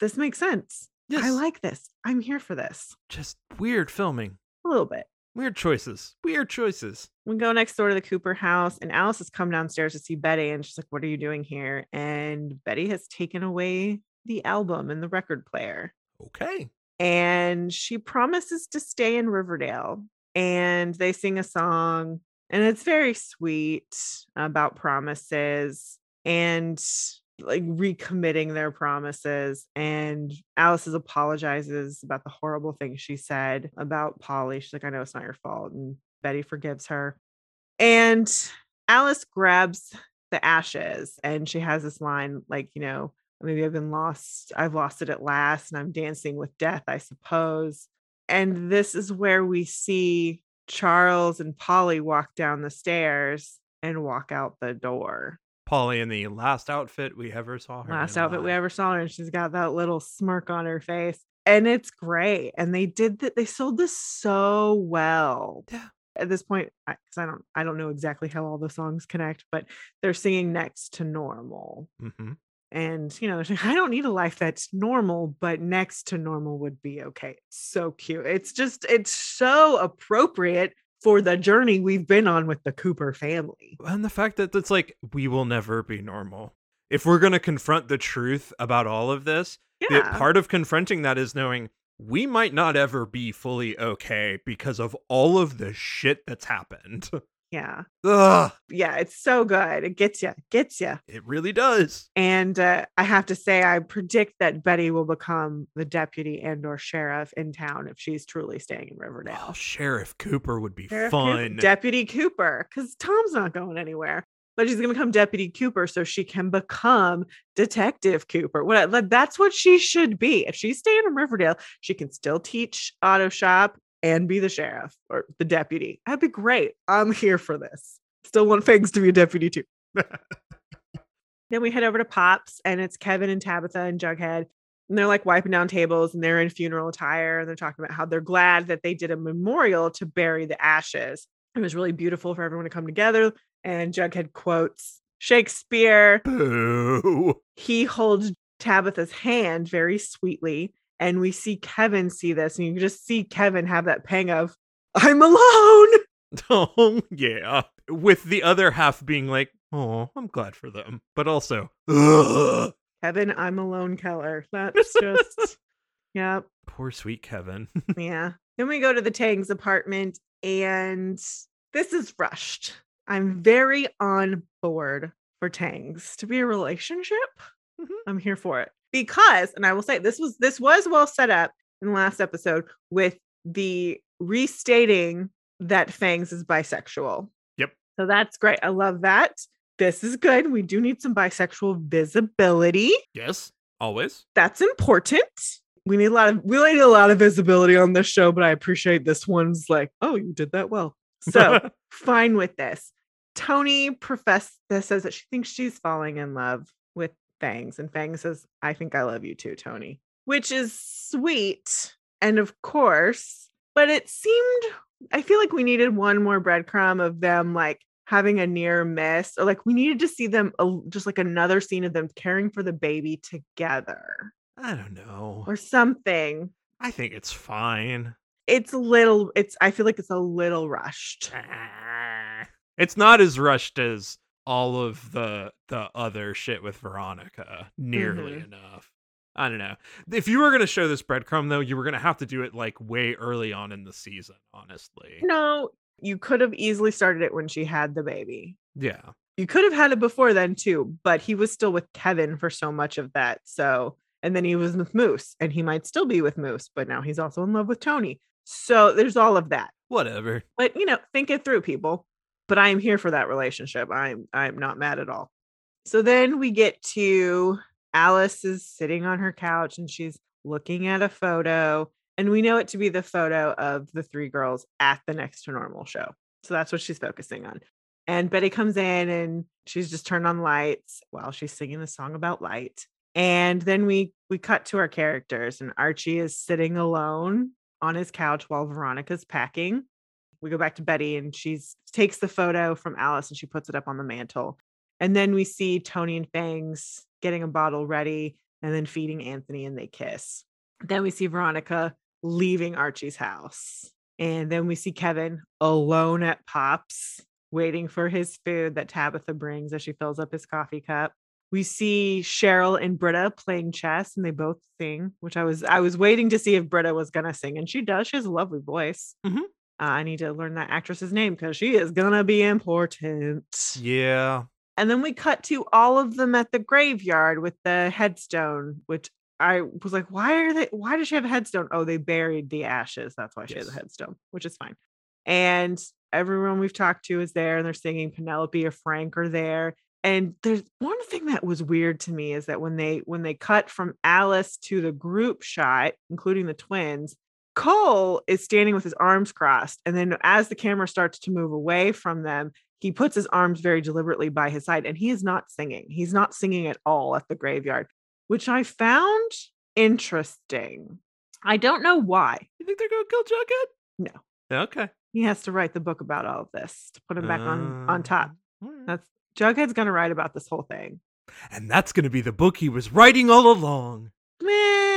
This makes sense. I like this. I'm here for this Just weird filming. a little bit. Weird choices. Weird choices. We go next door to the Cooper house, and Alice has come downstairs to see Betty, and she's like, What are you doing here? And Betty has taken away the album and the record player. Okay. and she promises to stay in Riverdale. And they sing a song, and it's very sweet about promises and like recommitting their promises. And Alice is apologizes about the horrible things she said about Polly. She's like, I know it's not your fault. And Betty forgives her. And Alice grabs the ashes and she has this line like, you know, maybe I've been lost. I've lost it at last and I'm dancing with death, I suppose. And this is where we see Charles and Polly walk down the stairs and walk out the door. Polly in the last outfit we ever saw her. Last outfit we ever saw her, and she's got that little smirk on her face. And it's great. And they did that, they sold this so well. Yeah. At this point, because I don't I don't know exactly how all the songs connect, but they're singing next to normal. Mhm. And you know i don't need a life that's normal but next to normal would be okay it's so cute it's just it's so appropriate for the journey we've been on with the cooper family And the fact that it's like we will never be normal. If we're going to confront the truth about all of this, the yeah part of confronting that is knowing we might not ever be fully okay because of all of the shit that's happened. Yeah. Ugh, Yeah, it's so good. It gets you, gets you. it really does. And uh, I have to say, I predict that Betty will become the deputy and or sheriff in town if she's truly staying in Riverdale. Oh, Sheriff Cooper would be Sheriff fun. Deputy Cooper, because Tom's not going anywhere. But she's gonna become Deputy Cooper so she can become Detective Cooper. What that's what she should be. If she's staying in Riverdale, she can still teach auto shop and be the sheriff or the deputy. That'd be great. I'm here for this. Still want Figs to be a deputy too. then we head over to Pops and it's Kevin and Tabitha and Jughead. And they're like wiping down tables and they're in funeral attire. And they're talking about how they're glad that they did a memorial to bury the ashes. It was really beautiful for everyone to come together. And Jughead quotes Shakespeare. Boo. He holds Tabitha's hand very sweetly. And we see Kevin see this. And you just see Kevin have that pang of, I'm alone. Oh, yeah. With the other half being like, oh, I'm glad for them. But also, ugh. Kevin, I'm alone, Keller. That's just, yep. Poor sweet Kevin. Yeah. Then we go to the Tang's apartment, and this is rushed. I'm very on board for Tangs to be a relationship. Mhm. I'm here for it because, and I will say this was this was well set up in the last episode with the restating that Fangs is bisexual. Yep. So that's great. I love that. This is good. We do need some bisexual visibility yes, always. that's important. We need a lot of we need a lot of visibility on this show, but I appreciate this one's like, oh, you did that well. So fine with this. Toni professed this says that she thinks she's falling in love Fangs, and Fangs says, I think I love you too, Toni, which is sweet. And of course, but it seemed I feel like we needed one more breadcrumb of them like having a near miss, or like we needed to see them just like another scene of them caring for the baby together I don't know. or something. I think it's fine. It's a little, it's, I feel like it's a little rushed. Ah. It's not as rushed as all of the the other shit with Veronica, nearly Mhm. enough. I don't know. If you were gonna show this breadcrumb though, you were gonna have to do it like way early on in the season, honestly. No, you could have easily started it when she had the baby. Yeah. You could have had it before then too, but he was still with Kevin for so much of that. So, and then he was with Moose, and he might still be with Moose, but now he's also in love with Toni. So there's all of that. Whatever. But you know, think it through, people. But I am here for that relationship. I'm I'm not mad at all. So then we get to Alice is sitting on her couch and she's looking at a photo, and we know it to be the photo of the three girls at the next to normal show. So that's what she's focusing on. And Betty comes in and she's just turned on lights while she's singing the song about light. And then we we cut to our characters, and Archie is sitting alone on his couch while Veronica's packing. We go back to Betty and she's takes the photo from Alice and she puts it up on the mantle. And then we see Toni and Fangs getting a bottle ready and then feeding Anthony and they kiss. Then we see Veronica leaving Archie's house. And then we see Kevin alone at Pops waiting for his food that Tabitha brings as she fills up his coffee cup. We see Cheryl and Britta playing chess and they both sing, which I was I was waiting to see if Britta was gonna sing and she does. She has a lovely voice. Mhm. Uh, I need to learn that actress's name because she is gonna be important. Yeah. And then we cut to all of them at the graveyard with the headstone, which I was like, why are they? Why does she have a headstone? Oh, they buried the ashes. That's why she has a headstone, which is fine. And everyone we've talked to is there, and they're singing. Penelope or Frank are there. And there's one thing that was weird to me is that when they when they cut from Alice to the group shot, including the twins, Cole is standing with his arms crossed. And then as the camera starts to move away from them, he puts his arms very deliberately by his side and he is not singing. He's not singing at all at the graveyard, which I found interesting. I don't know why. You think they're gonna kill Jughead? No. Okay. He has to write the book about all of this to put him back on on top. Uh. That's Jughead's gonna write about this whole thing. And that's gonna be the book he was writing all along. Meh,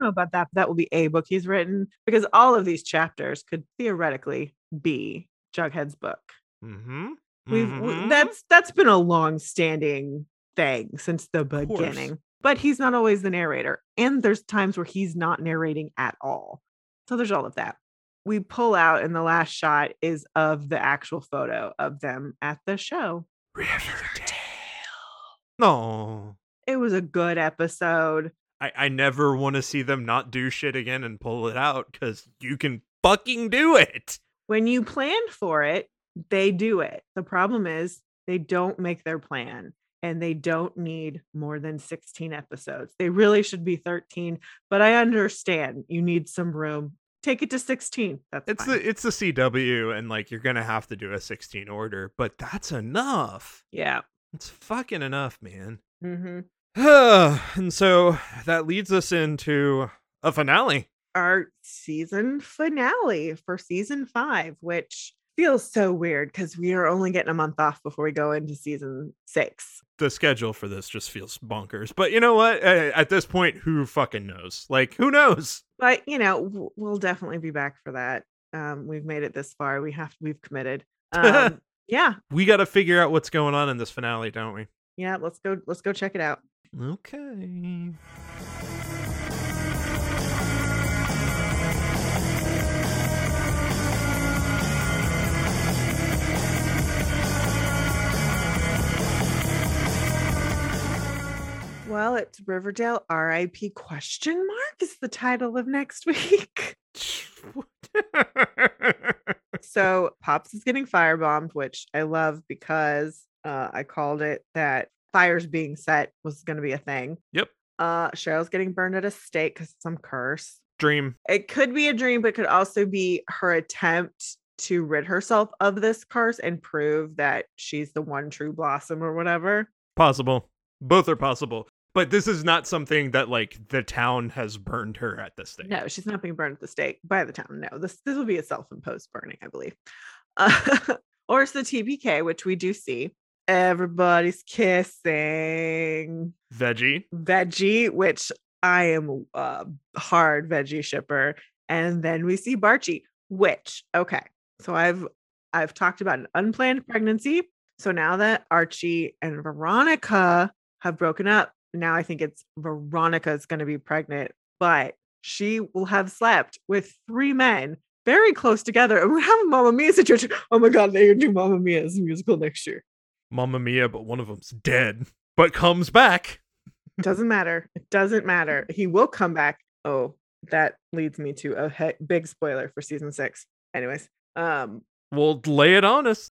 know about that. That will be a book he's written because all of these chapters could theoretically be Jughead's book. Mm-hmm. We've w- that's that's been a long-standing thing since the beginning. But he's not always the narrator, and there's times where he's not narrating at all. So there's all of that. we pull out and the last shot is of the actual photo of them at the show. Riverdale. No. It was a good episode. I, I never want to see them not do shit again and pull it out because you can fucking do it. When you plan for it, they do it. The problem is they don't make their plan and they don't need more than 16 episodes. They really should be 13, but I understand you need some room. Take it to 16. That's It's fine. the it's the CW and like you're gonna have to do a 16 order, but that's enough. yeah. It's fucking enough, man. hmm and so that leads us into a finale. Our season finale for season five, which feels so weird because we are only getting a month off before we go into season six. The schedule for this just feels bonkers. But you know what? At this point, who fucking knows? Like, who knows? But you know, we'll definitely be back for that. Um, we've made it this far. We have we've committed. Um, yeah, We got to figure out what's going on in this finale, don't we? yeah. Let's go. Let's go check it out. Okay. Well, it's Riverdale R.I.P. question mark is the title of next week. so Pops is getting firebombed, which I love because uh, I called it that fires being set was going to be a thing. Yep. Uh, Cheryl's getting burned at a stake because some curse. Dream. It could be a dream, but could also be her attempt to rid herself of this curse and prove that she's the one true blossom or whatever. Possible. Both are possible. But this is not something that like the town has burned her at this stake. No, she's not being burned at the stake by the town. No, this this will be a self-imposed burning, I believe. Uh, or it's the TPK, which we do see. Everybody's kissing Veggie. veggie, which I am a hard veggie shipper. And then we see Barchie, which okay. So I've I've talked about an unplanned pregnancy. So now that Archie and Veronica have broken up, now I think it's Veronica's going to be pregnant, but she will have slept with three men very close together. And we have a Mamma Mia situation. Oh my God, they're going to do Mamma Mia as a musical next year. Mamma Mia, but one of them's dead, but comes back. Doesn't matter. It doesn't matter. He will come back. Oh, that leads me to a he- big spoiler for season six. Anyways, um, we'll lay it on us.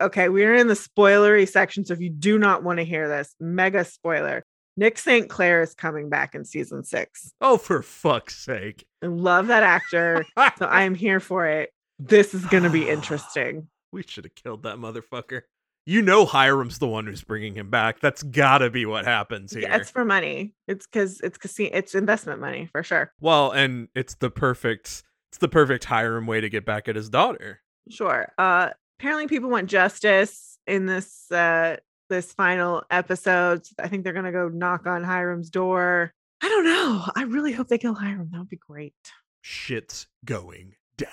okay, we're in the spoilery section. So if you do not want to hear this, mega spoiler. Nick St. Clair is coming back in season six. Oh, for fuck's sake. I love that actor. So I am here for it. This is going to be interesting. we should have killed that motherfucker. You know Hiram's the one who's bringing him back. That's gotta be what happens here. Yeah, it's for money. It's because it's casino. It's investment money for sure. well, and it's the perfect it's the perfect Hiram way to get back at his daughter. Sure. Uh apparently people want justice in this uh this final episode. I think they're gonna go knock on Hiram's door. I don't know. I really hope they kill Hiram. That would be great. Shit's going down.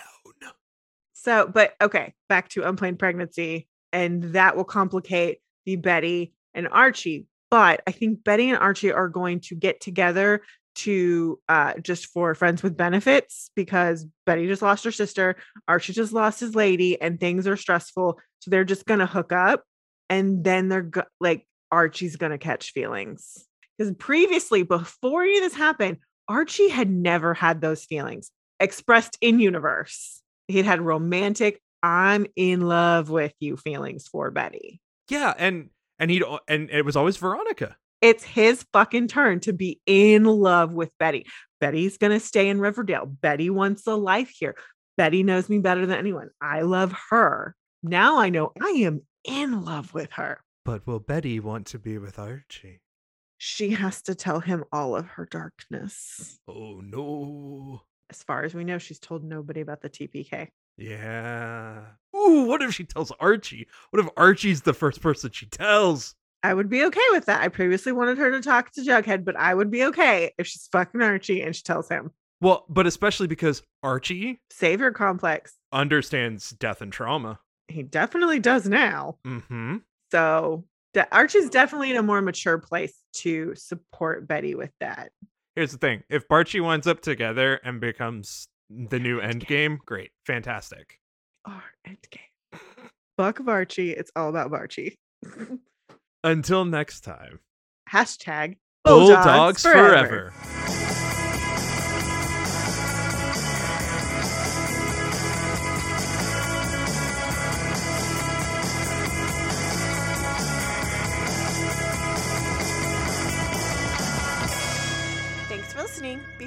So, but okay, back to unplanned pregnancy, and that will complicate the Betty and Archie. But I think Betty and Archie are going to get together to uh just for friends with benefits because Betty just lost her sister, Archie just lost his lady, and things are stressful. So they're just gonna hook up, and then they're go- like Archie's gonna catch feelings because previously, before this happened, Archie had never had those feelings expressed in universe. He'd had romantic, I'm in love with you feelings for Betty. Yeah, and and he'd al- and it was always Veronica. It's his fucking turn to be in love with Betty. Betty's going to stay in Riverdale. Betty wants a life here. Betty knows me better than anyone. I love her. Now I know I am in love with her. But will Betty want to be with Archie? She has to tell him all of her darkness. Oh no. As far as we know, she's told nobody about the TPK. Yeah. Ooh, what if she tells Archie? What if Archie's the first person she tells? I would be okay with that. I previously wanted her to talk to Jughead, but I would be okay if she's fucking Archie and she tells him. Well, but especially because Archie Savior complex. understands death and trauma. He definitely does now. Mm-hmm. So de- Archie's definitely in a more mature place to support Betty with that. Here's the thing: if Barchie winds up together and becomes the new end game. Great, fantastic. Our end Endgame. Fuck Varchie. It's all about Varchie. Until next time, Hashtag Bulldogs, forever. Thanks